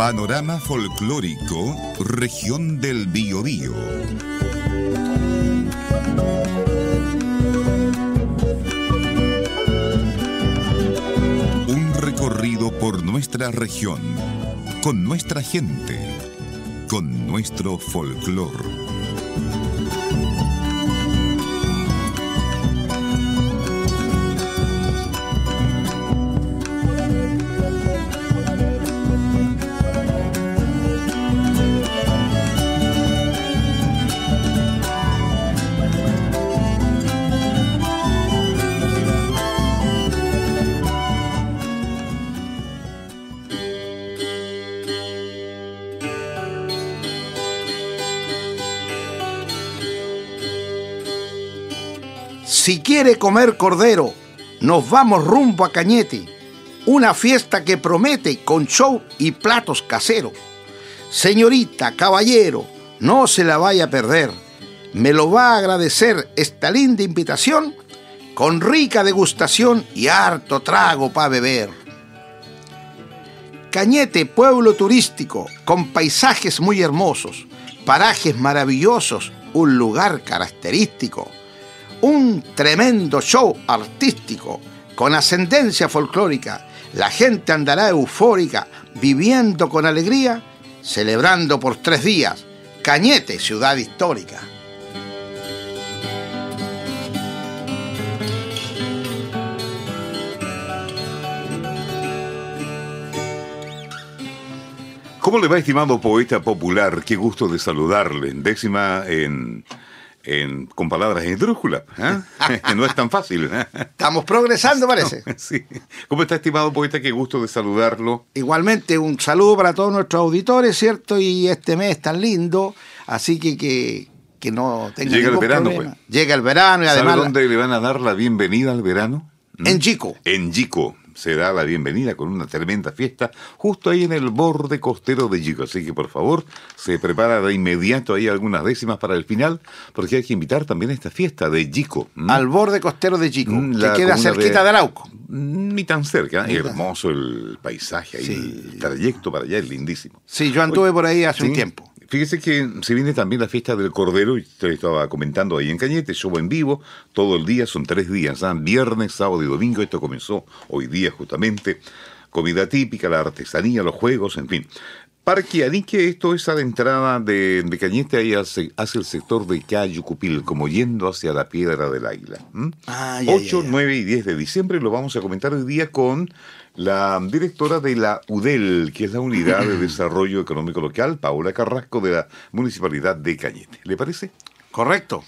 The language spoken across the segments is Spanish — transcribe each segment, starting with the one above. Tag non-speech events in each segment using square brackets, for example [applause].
Panorama folclórico, región del Biobío. Un recorrido por nuestra región, con nuestra gente, con nuestro folclor. Quiere comer cordero, nos vamos rumbo a Cañete, una fiesta que promete con show y platos caseros. Señorita, caballero, no se la vaya a perder. Me lo va a agradecer esta linda invitación con rica degustación y harto trago para beber. Cañete, pueblo turístico, con paisajes muy hermosos, parajes maravillosos, un lugar característico un tremendo show artístico con ascendencia folclórica. La gente andará eufórica, viviendo con alegría, celebrando por tres días Cañete, ciudad histórica. ¿Cómo le va, estimado poeta popular? Qué gusto de saludarle. Décima en con palabras en ¿eh? [laughs] no es tan fácil. ¿eh? Estamos progresando, parece. [laughs] sí. ¿Cómo está, estimado poeta? Qué gusto de saludarlo. Igualmente, un saludo para todos nuestros auditores, ¿cierto? Y este mes tan lindo, así que que, que no tenga Llega el verano, pues. Llega el verano y además... ¿Sabe dónde le van a dar la bienvenida al verano? En Chico. En Chico se da la bienvenida con una tremenda fiesta justo ahí en el borde costero de Chico. Así que por favor, se prepara de inmediato ahí algunas décimas para el final, porque hay que invitar también a esta fiesta de Chico. Al borde costero de Chico, mm, que queda cerquita de, Arauco. Mm, ni tan cerca, hermoso el paisaje, el trayecto para allá es lindísimo. Sí, yo anduve por ahí hace un tiempo. Fíjese que se viene también la fiesta del Cordero, y usted estaba comentando ahí en Cañete, show en vivo, todo el día, son tres días, ¿ah? viernes, sábado y domingo, esto comenzó hoy día justamente, comida típica, la artesanía, los juegos, en fin. Parque Anique, esto es a la entrada de, Cañete, ahí hacia, el sector de Cayucupil, como yendo hacia la Piedra del Águila. 8, 9 y 10 de diciembre lo vamos a comentar hoy día con la directora de la UDEL, que es la Unidad de [clears throat] Desarrollo Económico Local, Paula Carrasco, de la Municipalidad de Cañete. ¿Le parece? Correcto.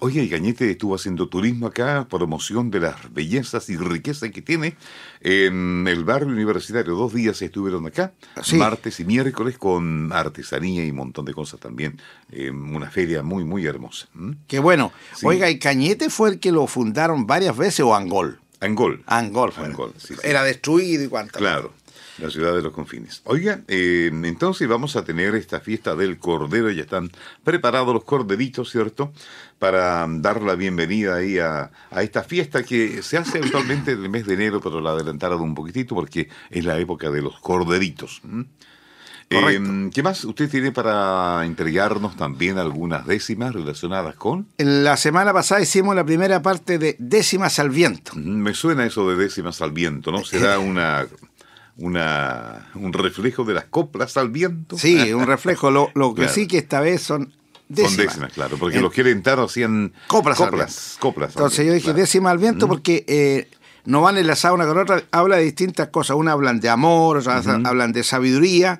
Oye, Cañete estuvo haciendo turismo acá, promoción de las bellezas y riquezas que tiene en el barrio universitario. Dos días estuvieron acá, martes y miércoles, con artesanía y un montón de cosas también. una feria muy, muy hermosa. Qué bueno. Oiga, ¿y Cañete fue el que lo fundaron varias veces o Angol? Angol. Angol, Angol Era destruido y cuánto. Claro, la ciudad de los confines. Oiga, eh, entonces vamos a tener esta fiesta del Cordero. Ya están preparados los corderitos, ¿cierto? Para dar la bienvenida ahí a, esta fiesta que se hace habitualmente en el mes de enero, pero la adelantaron un poquitito porque es la época de los corderitos. Eh, ¿Qué más usted tiene para entregarnos también algunas décimas relacionadas con? La semana pasada hicimos la primera parte de décimas al viento. Me suena eso de décimas al viento, ¿no? ¿Será una, una, un reflejo de las coplas al viento? Sí, un reflejo. Lo, lo que sí que esta vez son décimas. Son décimas, claro, porque los que entrar hacían coplas. Coplas, coplas Entonces yo dije décimas al viento porque... Eh, no van enlazadas una con otra, habla de distintas cosas. Una hablan de amor, otras hablan de sabiduría,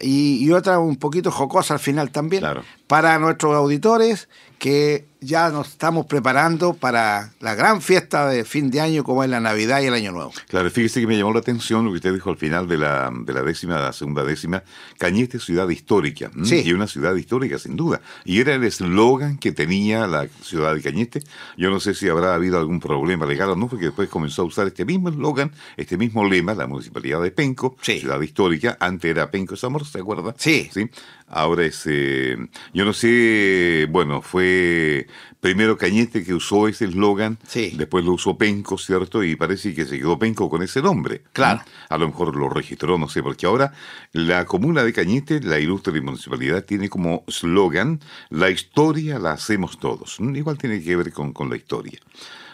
y, y, otra un poquito jocosa al final también, para nuestros auditores que ya nos estamos preparando para la gran fiesta de fin de año como es la Navidad y el Año Nuevo. Claro, fíjese que me llamó la atención lo que usted dijo al final de la, de la décima, la segunda décima, Cañete ciudad histórica, sí. y una ciudad histórica sin duda. Y era el eslogan que tenía la ciudad de Cañete. Yo no sé si habrá habido algún problema legal o no, porque después comenzó a usar este mismo eslogan, este mismo lema, la municipalidad de Penco, ciudad histórica, antes era Penco Zamora, ¿se acuerda? Sí. ¿Sí? Ahora es, eh, yo no sé, bueno, fue primero Cañete que usó ese eslogan, Sí. después lo usó Penco, ¿cierto? Y parece que se quedó Penco con ese nombre. Claro. A lo mejor lo registró, no sé, porque ahora la comuna de Cañete, la ilustre municipalidad, tiene como eslogan, la historia la hacemos todos. Mm, Igual tiene que ver con, con la historia.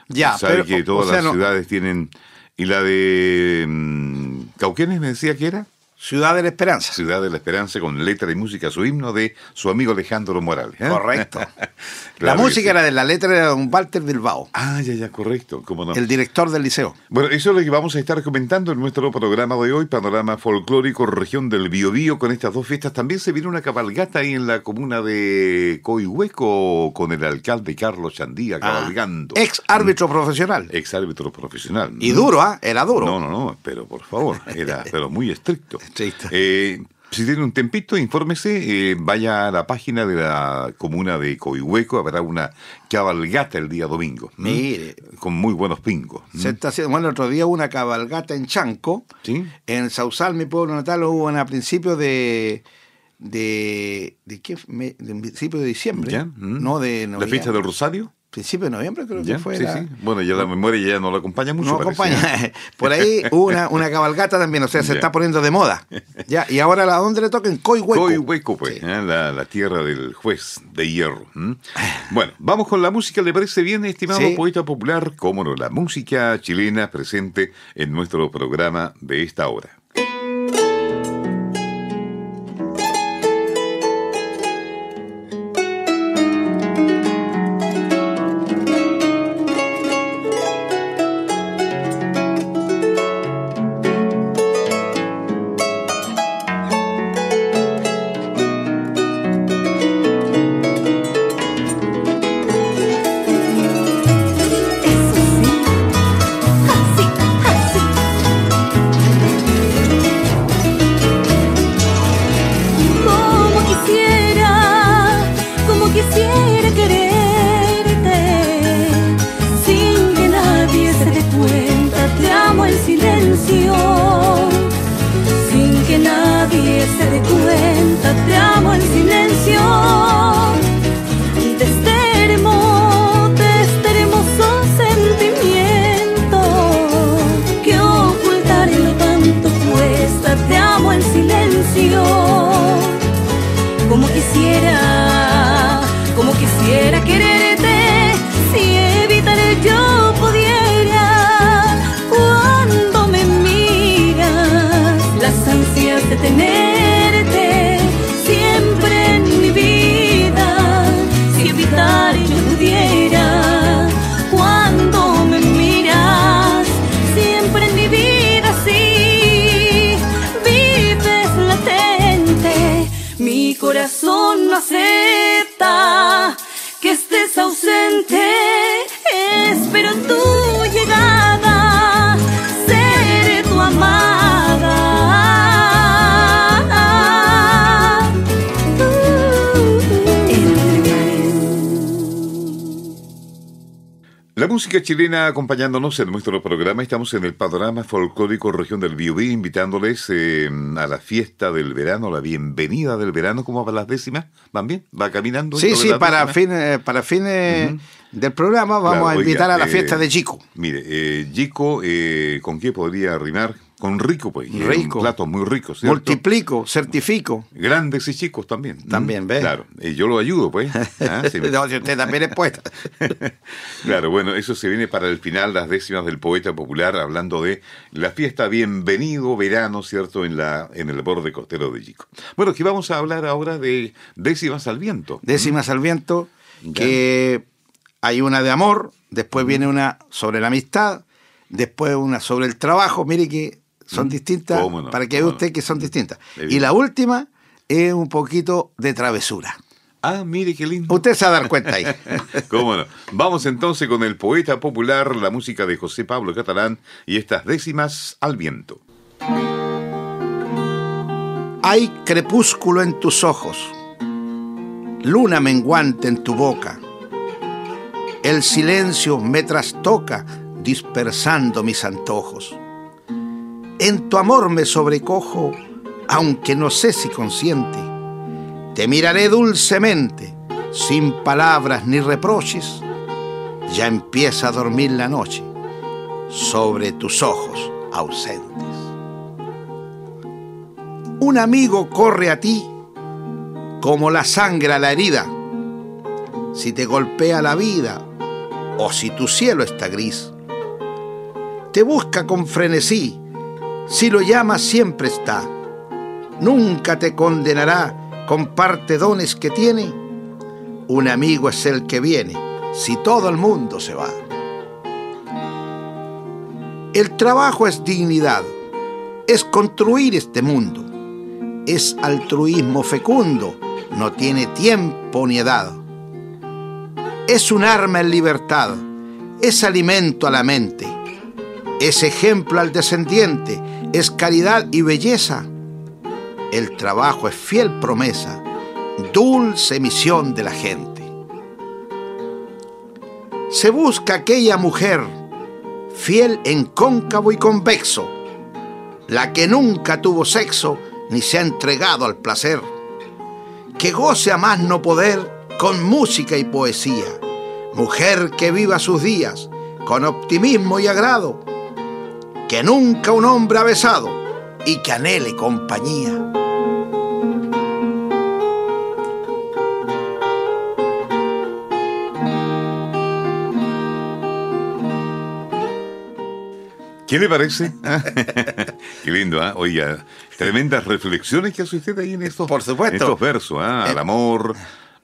Ya, Sabe pero, que todas o sea, las no- ciudades tienen... ¿Y la de mm, Cauquenes me decía que era? Ciudad de la Esperanza. Ciudad de la Esperanza con letra y música, su himno de su amigo Alejandro Morales. ¿eh? Correcto. [laughs] la Claro música sí. era de la letra de don Walter Bilbao, Ah, ya, ya, correcto. ¿Cómo no? el director del liceo. Bueno, eso es lo que vamos a estar comentando en nuestro programa de hoy, Panorama Folclórico Región del Biobío, con estas dos fiestas. También se viene una cabalgata ahí en la comuna de Coihueco con el alcalde Carlos Chandía cabalgando. Ah, Ex árbitro profesional. Ex árbitro profesional. Y duro, ¿ah? Era duro. No, no, no, pero por favor, era [laughs] pero muy estricto. Eh, si tiene un tempito, infórmese, eh, vaya a la página de la comuna de Coihueco, habrá una cabalgata el día domingo. ¿m? Mire. Con muy buenos pingos. Se está haciendo, bueno, el otro día hubo una cabalgata en Chanco. ¿Sí? En Sausal, mi pueblo natal, hubo a principios de. de. de qué? De principio de diciembre. ¿Ya? No de ¿La fiesta del Rosario? Principio de noviembre creo ¿Ya? que fue. sí, la- sí. Bueno, ya la memoria ya no la acompaña mucho. No acompaña. [laughs] Por ahí hubo una, una cabalgata también, o sea, se Ya. está poniendo de moda. Ya, y ahora ¿a dónde le toca? En Coihueco. Coihueco, pues, Sí. ¿eh? la, la tierra del juez de hierro. [sighs] Bueno, vamos con la música, ¿le parece bien, estimado poeta popular? Cómo no, la música chilena presente en nuestro programa de esta hora. Quisiera quererte, La música chilena acompañándonos en nuestro programa. Estamos en el panorama folclórico región del Biobío, invitándoles eh, a la fiesta del verano, la bienvenida del verano. ¿Cómo va las décimas? ¿Van bien? ¿Va caminando? Sí, sí, las para fines, para fines del programa vamos Claro, a invitar oiga, a la eh, fiesta de Chico. Mire, eh, Chico, eh, ¿con qué podría rimar? Con rico, pues. Rico. un plato muy rico, ¿cierto? Multiplico, certifico. Grandes y chicos también. También, ¿ves? Claro, y yo lo ayudo, pues. [laughs] Ah, sí, me- No, si usted también es poeta. [laughs] Claro, bueno, eso se viene para el final, las décimas del poeta popular, hablando de la fiesta Bienvenido Verano, ¿cierto?, en la en el borde costero de Chico. Bueno, aquí vamos a hablar ahora de décimas al viento. Décimas al viento, Ya. que hay una de amor, después viene una sobre la amistad, después una sobre el trabajo, mire que son distintas, ¿Cómo no? para que vea ¿Cómo usted no? que son distintas. Y la última es un poquito de travesura. Ah, mire qué lindo. Usted se va a dar cuenta ahí. [laughs] ¿Cómo no? Vamos entonces con el poeta popular, la música de José Pablo Catalán y estas décimas al viento. Hay crepúsculo en tus ojos, luna menguante en tu boca. El silencio me trastoca dispersando mis antojos. En tu amor me sobrecojo, aunque no sé si consciente. Te miraré dulcemente, sin palabras ni reproches. Ya empieza a dormir la noche sobre tus ojos ausentes. Un amigo corre a ti como la sangre a la herida. Si te golpea la vida o si tu cielo está gris. Te busca con frenesí, si lo llamas siempre está. Nunca te condenará, comparte dones que tiene. Un amigo es el que viene, si todo el mundo se va. El trabajo es dignidad, es construir este mundo, es altruismo fecundo, no tiene tiempo ni edad. Es un arma en libertad, es alimento a la mente, es ejemplo al descendiente, es caridad y belleza. El trabajo es fiel promesa, dulce misión de la gente. Se busca aquella mujer fiel en cóncavo y convexo, la que nunca tuvo sexo ni se ha entregado al placer, que goce a más no poder con música y poesía, mujer que viva sus días con optimismo y agrado, que nunca un hombre ha besado y que anhele compañía. ¿Qué le parece? [laughs] Qué lindo, ¿ah? Oiga, tremendas reflexiones que hace usted ahí en estos, Por supuesto. en estos versos, ¿ah? Al Eh. amor,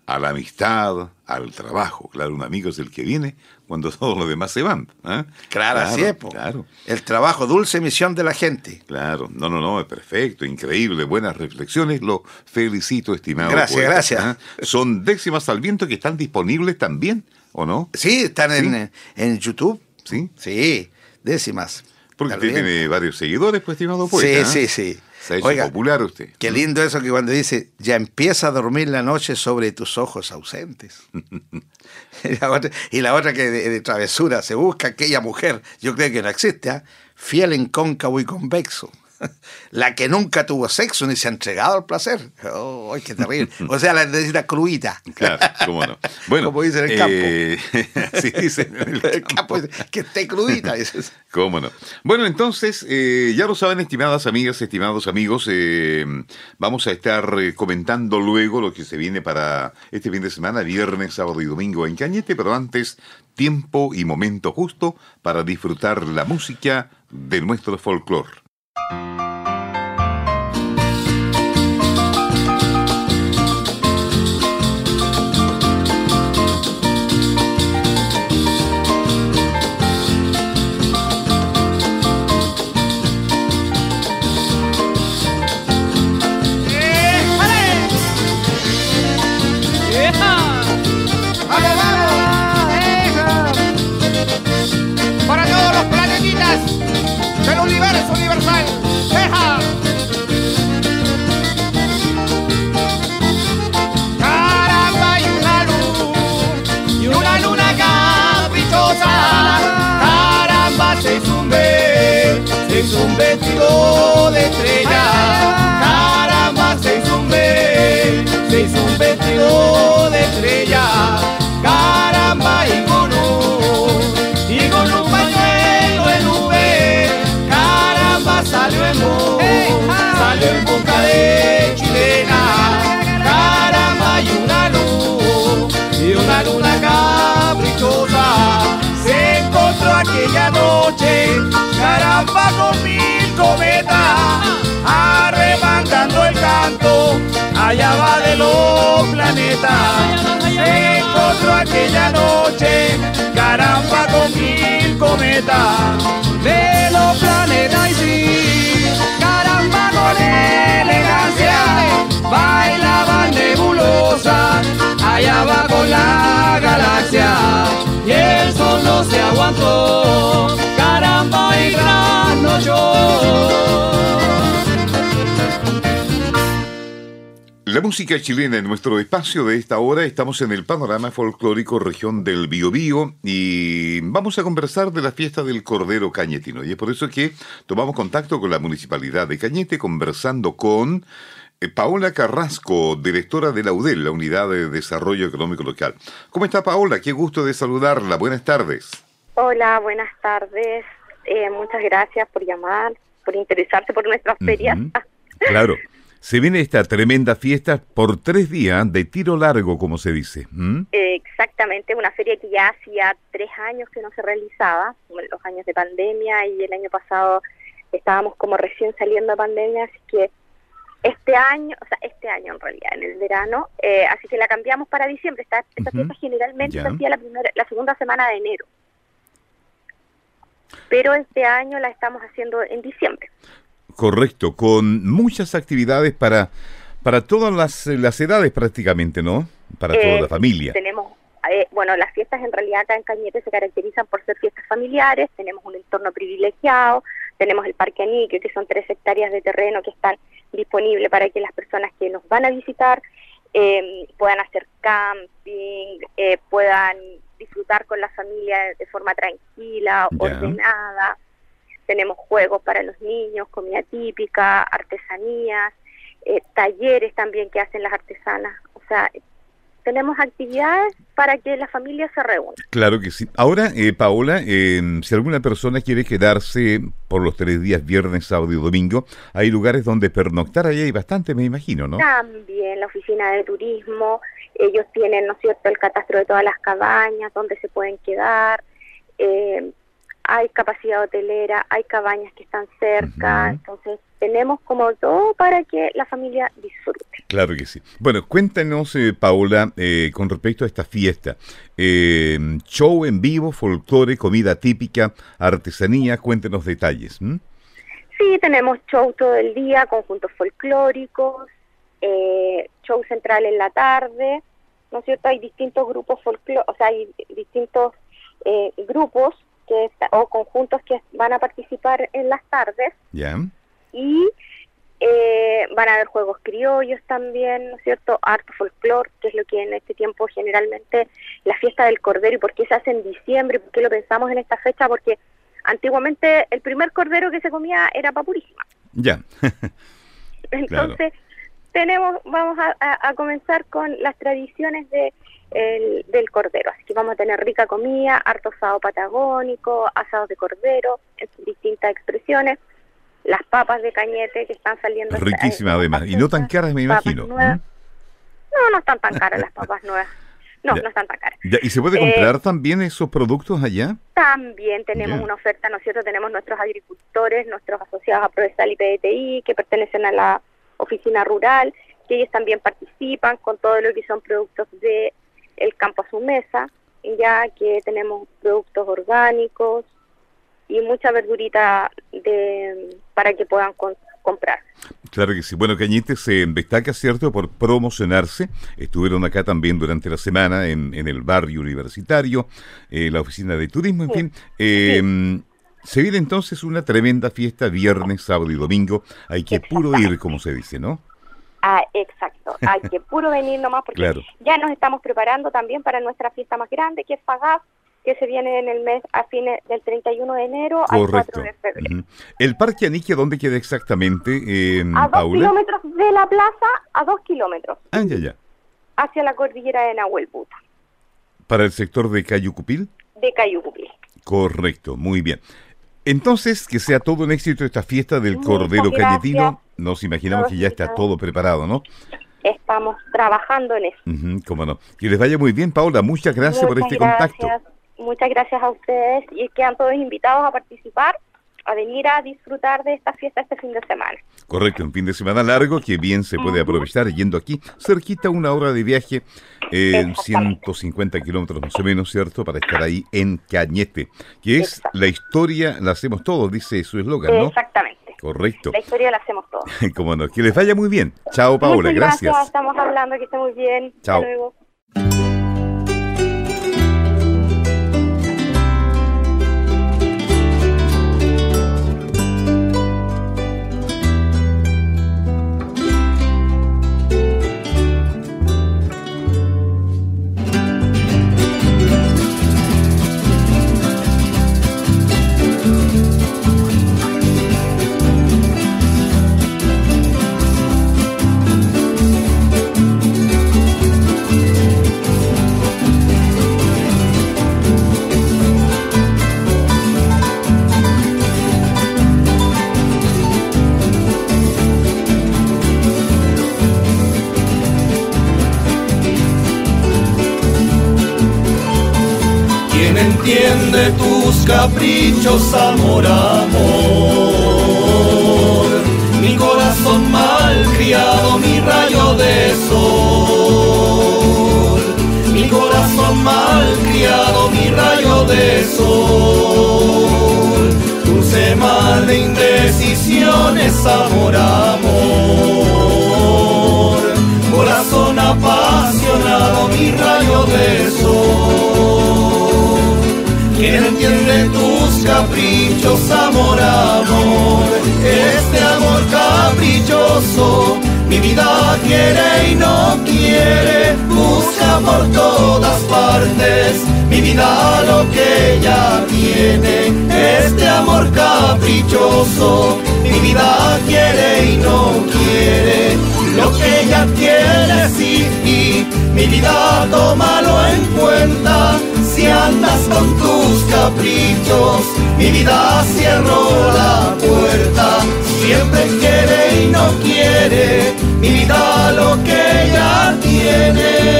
a la amistad, al trabajo. Claro, un amigo es el que viene cuando [laughs] todos los demás se van. ¿ah? Claro, así es, po. Claro, El trabajo, dulce misión de la gente. claro. No, no, no, es perfecto, increíble, buenas reflexiones. Lo felicito, estimado. Gracias, poeta, gracias. ¿ah? Son décimas al viento que están disponibles también, ¿o no? Sí, están En, en YouTube. Sí. Sí, décimas. Porque usted tiene varios seguidores, pues, estimado poeta. Sí, sí, sí. Se ha hecho Oiga, popular usted. Qué lindo eso que cuando dice, ya empieza a dormir la noche sobre tus ojos ausentes. [laughs] y, la otra, y la otra que de, de travesura, se busca aquella mujer, yo creo que no existe, ¿ah? fiel en cóncavo y convexo. [laughs] La que nunca tuvo sexo ni se ha entregado al placer. ¡Oh, qué terrible! [laughs] O sea, la necesita cruita. Claro, cómo no. Bueno, Como dicen en el campo. eh, [laughs] sí, dicen en el El campo. campo dice, que esté crudita. dices. Cómo no. Bueno, entonces, eh, ya lo saben, estimadas amigas, estimados amigos, eh, vamos a estar eh, comentando luego lo que se viene para este fin de semana, viernes, sábado y domingo en Cañete, pero antes, tiempo y momento justo para disfrutar la música de nuestro folclore. Para todos los planetitas hizo un vestido de estrella. Caramba, se hizo un ve, se hizo un vestido de estrella. Caramba, y con un, y con un pañuelo en nube. Caramba, salió en boca, salió en boca de chilena. Caramba, y una luz, y una luna caprichosa. Se encontró aquella noche, caramba, con los planetas. Se encontró aquella noche, caramba, con mil cometas, de los planetas y sí, caramba, con elegancia, bailaba nebulosa, allá va con la galaxia, y el sol no se aguantó, caramba, y trasnochó. La música chilena en nuestro espacio de esta hora, estamos en el panorama folclórico región del Biobío y vamos a conversar de la fiesta del Cordero Cañetino. Y es por eso que tomamos contacto con la Municipalidad de Cañete conversando con eh, Paola Carrasco, directora de la UDEL, la Unidad de Desarrollo Económico Local. ¿Cómo está Paola? Qué gusto de saludarla. Buenas tardes. Hola, buenas tardes. Eh, muchas gracias por llamar, por interesarse por nuestras ferias. Ujú. Claro. Se viene esta tremenda fiesta por tres días de tiro largo, como se dice. exactamente, una feria que ya hacía tres años que no se realizaba, los años de pandemia y el año pasado estábamos como recién saliendo de pandemia, así que este año, o sea, este año en realidad, en el verano, eh, así que la cambiamos para diciembre. Esta, esta fiesta generalmente se hacía la, primera, la segunda semana de enero, pero este año la estamos haciendo en diciembre. Correcto, con muchas actividades para, para todas las, las edades prácticamente, ¿no? Para toda Eh, la familia. Tenemos, eh, bueno, las fiestas en realidad acá en Cañete se caracterizan por ser fiestas familiares, tenemos un entorno privilegiado, tenemos el Parque Anique, que son tres hectáreas de terreno que están disponibles para que las personas que nos van a visitar eh, puedan hacer camping, eh, puedan disfrutar con la familia de forma tranquila, ordenada. Tenemos juegos para los niños, comida típica, artesanías, eh, talleres también que hacen las artesanas. O sea, tenemos actividades para que la familia se reúna. Claro que sí. Ahora, eh, Paola, eh, si alguna persona quiere quedarse por los tres días, viernes, sábado y domingo, hay lugares donde pernoctar, ahí hay bastante, me imagino, ¿no? También la oficina de turismo, ellos tienen, ¿no es cierto?, el catastro de todas las cabañas, donde se pueden quedar. Eh, hay capacidad hotelera, hay cabañas que están cerca, entonces tenemos como todo para que la familia disfrute. Claro que sí. Bueno, cuéntanos, eh, Paola, eh, con respecto a esta fiesta. Eh, show en vivo, folclore, comida típica, artesanía, cuéntenos detalles. ¿m? Sí, tenemos show todo el día, conjuntos folclóricos, eh, show central en la tarde, ¿no es cierto? Hay distintos grupos folclóricos, o sea, hay distintos eh, grupos que está- o conjuntos que van a participar en las tardes ¿Ya? y eh, van a haber juegos criollos también, ¿no es cierto? Harto folclore, que es lo que en este tiempo generalmente la fiesta del cordero y por qué se hace en diciembre, por qué lo pensamos en esta fecha, porque antiguamente el primer cordero que se comía era papurísima. Ya. [laughs] Entonces, tenemos, vamos a, a- a comenzar con las tradiciones de, el- del cordero. Así que vamos a tener rica comida, harto asado patagónico, asados de cordero, en sus distintas expresiones, las papas de cañete que están saliendo. esta- Riquísima esta además. Y no tan caras, me imagino. No, no están tan caras las papas nuevas. No, Ya. no están tan caras. Ya, ¿Y se puede Eh, comprar también esos productos allá? También tenemos una oferta, ¿no es cierto? Tenemos nuestros agricultores, nuestros asociados a Prodesal y PDTI, que pertenecen a la oficina rural, que ellos también participan con todo lo que son productos de el campo a su mesa, ya que tenemos productos orgánicos y mucha verdurita de, para que puedan con- comprar. Claro que sí. Bueno, Cañete se destaca, ¿cierto?, por promocionarse. Estuvieron acá también durante la semana en, en el barrio universitario, eh, la oficina de turismo, en Sí. fin. Eh, Se viene entonces una tremenda fiesta viernes, sábado y domingo. Hay que puro ir, como se dice, ¿no? Ah, exacto. [laughs] Hay que puro venir nomás porque Claro. ya nos estamos preparando también para nuestra fiesta más grande, que es Fagaz, que se viene en el mes a fines del 31 de enero al Correcto. 4 de febrero. ¿El Parque Anique dónde queda exactamente, eh, A dos Paula? kilómetros de la plaza, a dos kilómetros, Ah, ya, ya. hacia la cordillera de Nahuelbuta, ¿Para el sector de Cayucupil? de Cayucupil. Correcto, muy bien. Entonces, que sea todo un éxito esta fiesta del Cordero gracias. Nos imaginamos que ya está todo preparado, ¿no? Estamos trabajando en eso. Cómo no. Que les vaya muy bien, Paula. Muchas gracias por este contacto. Muchas gracias a ustedes y quedan todos invitados a participar, a venir a disfrutar de esta fiesta este fin de semana. Correcto, un fin de semana largo que bien se puede aprovechar yendo aquí, cerquita, una hora de viaje, eh, Exactamente. 150 kilómetros más o menos, ¿cierto? Para estar ahí en Cañete, que es Exacto. la historia, la hacemos todos, dice su eslogan, ¿no? Exactamente. Correcto. La historia la hacemos todos. [laughs] Cómo no. Que les vaya muy bien. Chao, Paula. Muchas gracias. Estamos hablando, que esté muy bien. Chao. Hasta luego. Caprichos, amor, amor. Mi corazón mal criado, mi rayo de sol. Mi corazón mal criado, mi rayo de sol. Dulce mar de indecisiones, amor, amor. Corazón apasionado, mi rayo de sol. ¿Quién entiende tus caprichos, amor, amor? Este amor caprichoso, mi vida quiere y no quiere, busca por todas partes, mi vida lo que ella tiene, este amor caprichoso, mi vida quiere y no quiere, lo que ella tiene sí, y mi vida tómalo en cuenta, si andas con tus caprichos, mi vida cierro la puerta, siempre quiere y no quiere, mi vida lo que ella tiene.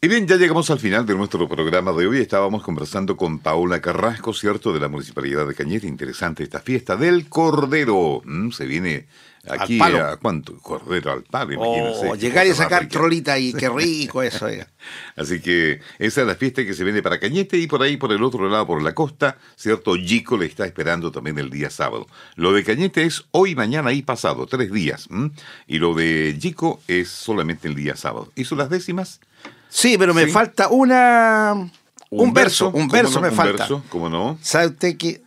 Y bien, ya llegamos al final de nuestro programa de hoy. Estábamos conversando con Paola Carrasco, ¿cierto? De la Municipalidad de Cañete. Interesante esta fiesta del Cordero. Mm, se viene aquí Al palo. a cuánto? Cordero al palo, Oh, imagínense. llegar y sacar rica. trolita ahí, qué [laughs] rico eso. oiga. Así que esa es la fiesta que se viene para Cañete y por ahí, por el otro lado, por la costa, ¿cierto? Yico le está esperando también el día sábado. Lo de Cañete es hoy, mañana y pasado, tres días. ¿m? Y lo de Yico es solamente el día sábado. ¿Hizo las décimas? Sí, pero me Sí. falta una... Un, verso, un ¿cómo verso no? me Un falta. verso, ¿Cómo no? ¿Sabe usted que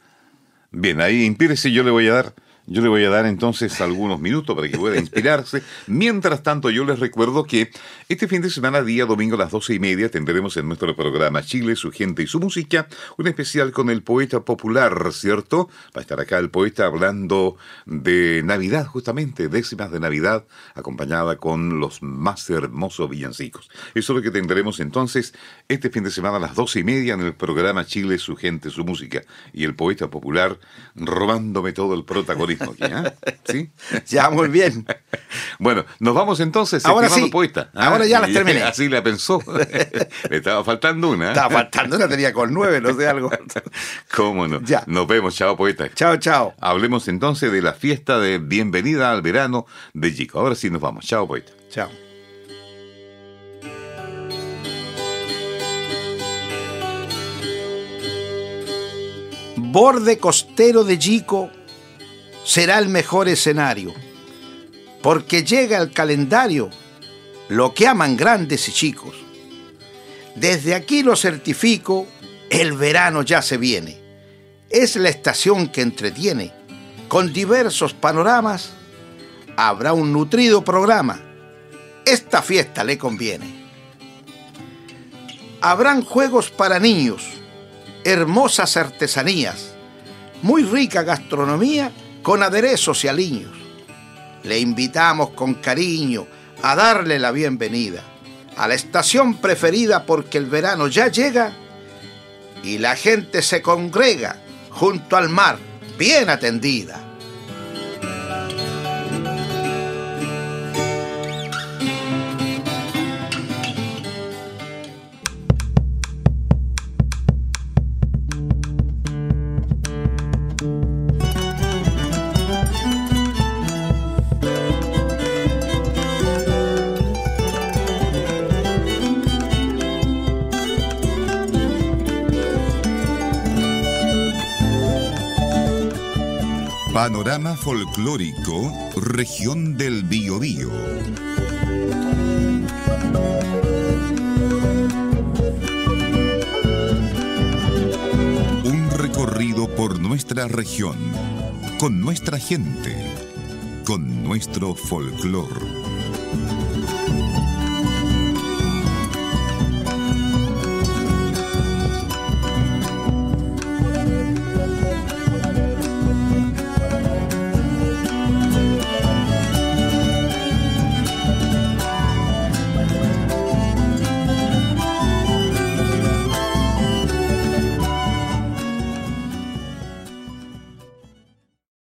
Bien, ahí inspírese, yo le voy a dar, yo le voy a dar entonces algunos minutos para que pueda inspirarse. Mientras tanto, yo les recuerdo que este fin de semana, día domingo a las doce y media, tendremos en nuestro programa Chile, su gente y su música, un especial con el poeta popular, ¿cierto? Va a estar acá el poeta hablando de Navidad, justamente, décimas de Navidad, acompañada con los más hermosos villancicos. Eso es lo que tendremos entonces este fin de semana a las doce y media en el programa Chile, su gente, su música. Y el poeta popular robándome todo el protagonismo aquí, ¿ah? [laughs] ¿Sí? ya muy bien? [laughs] Bueno, nos vamos entonces, Ahora sí. poeta. Ahora ya las terminé. [laughs] Así la pensó. Le estaba faltando una. ¿eh? Estaba faltando una, tenía con nueve, no sé algo. ¿Cómo no? Ya. Nos vemos, chao poeta. chao, chao. Hablemos entonces de la fiesta de bienvenida al verano de Chico. Ahora sí nos vamos. Chao, poeta. Chao. Borde costero de Yico será el mejor escenario, porque llega el calendario lo que aman grandes y chicos. Desde aquí lo certifico, el verano ya se viene. Es la estación que entretiene, con diversos panoramas habrá un nutrido programa. Esta fiesta le conviene. Habrán juegos para niños, hermosas artesanías, muy rica gastronomía con aderezos y aliños. Le invitamos con cariño a darle la bienvenida a la estación preferida porque el verano ya llega y la gente se congrega junto al mar, bien atendida. Panorama folclórico, región del Biobío. Un recorrido por nuestra región, con nuestra gente, con nuestro folclor.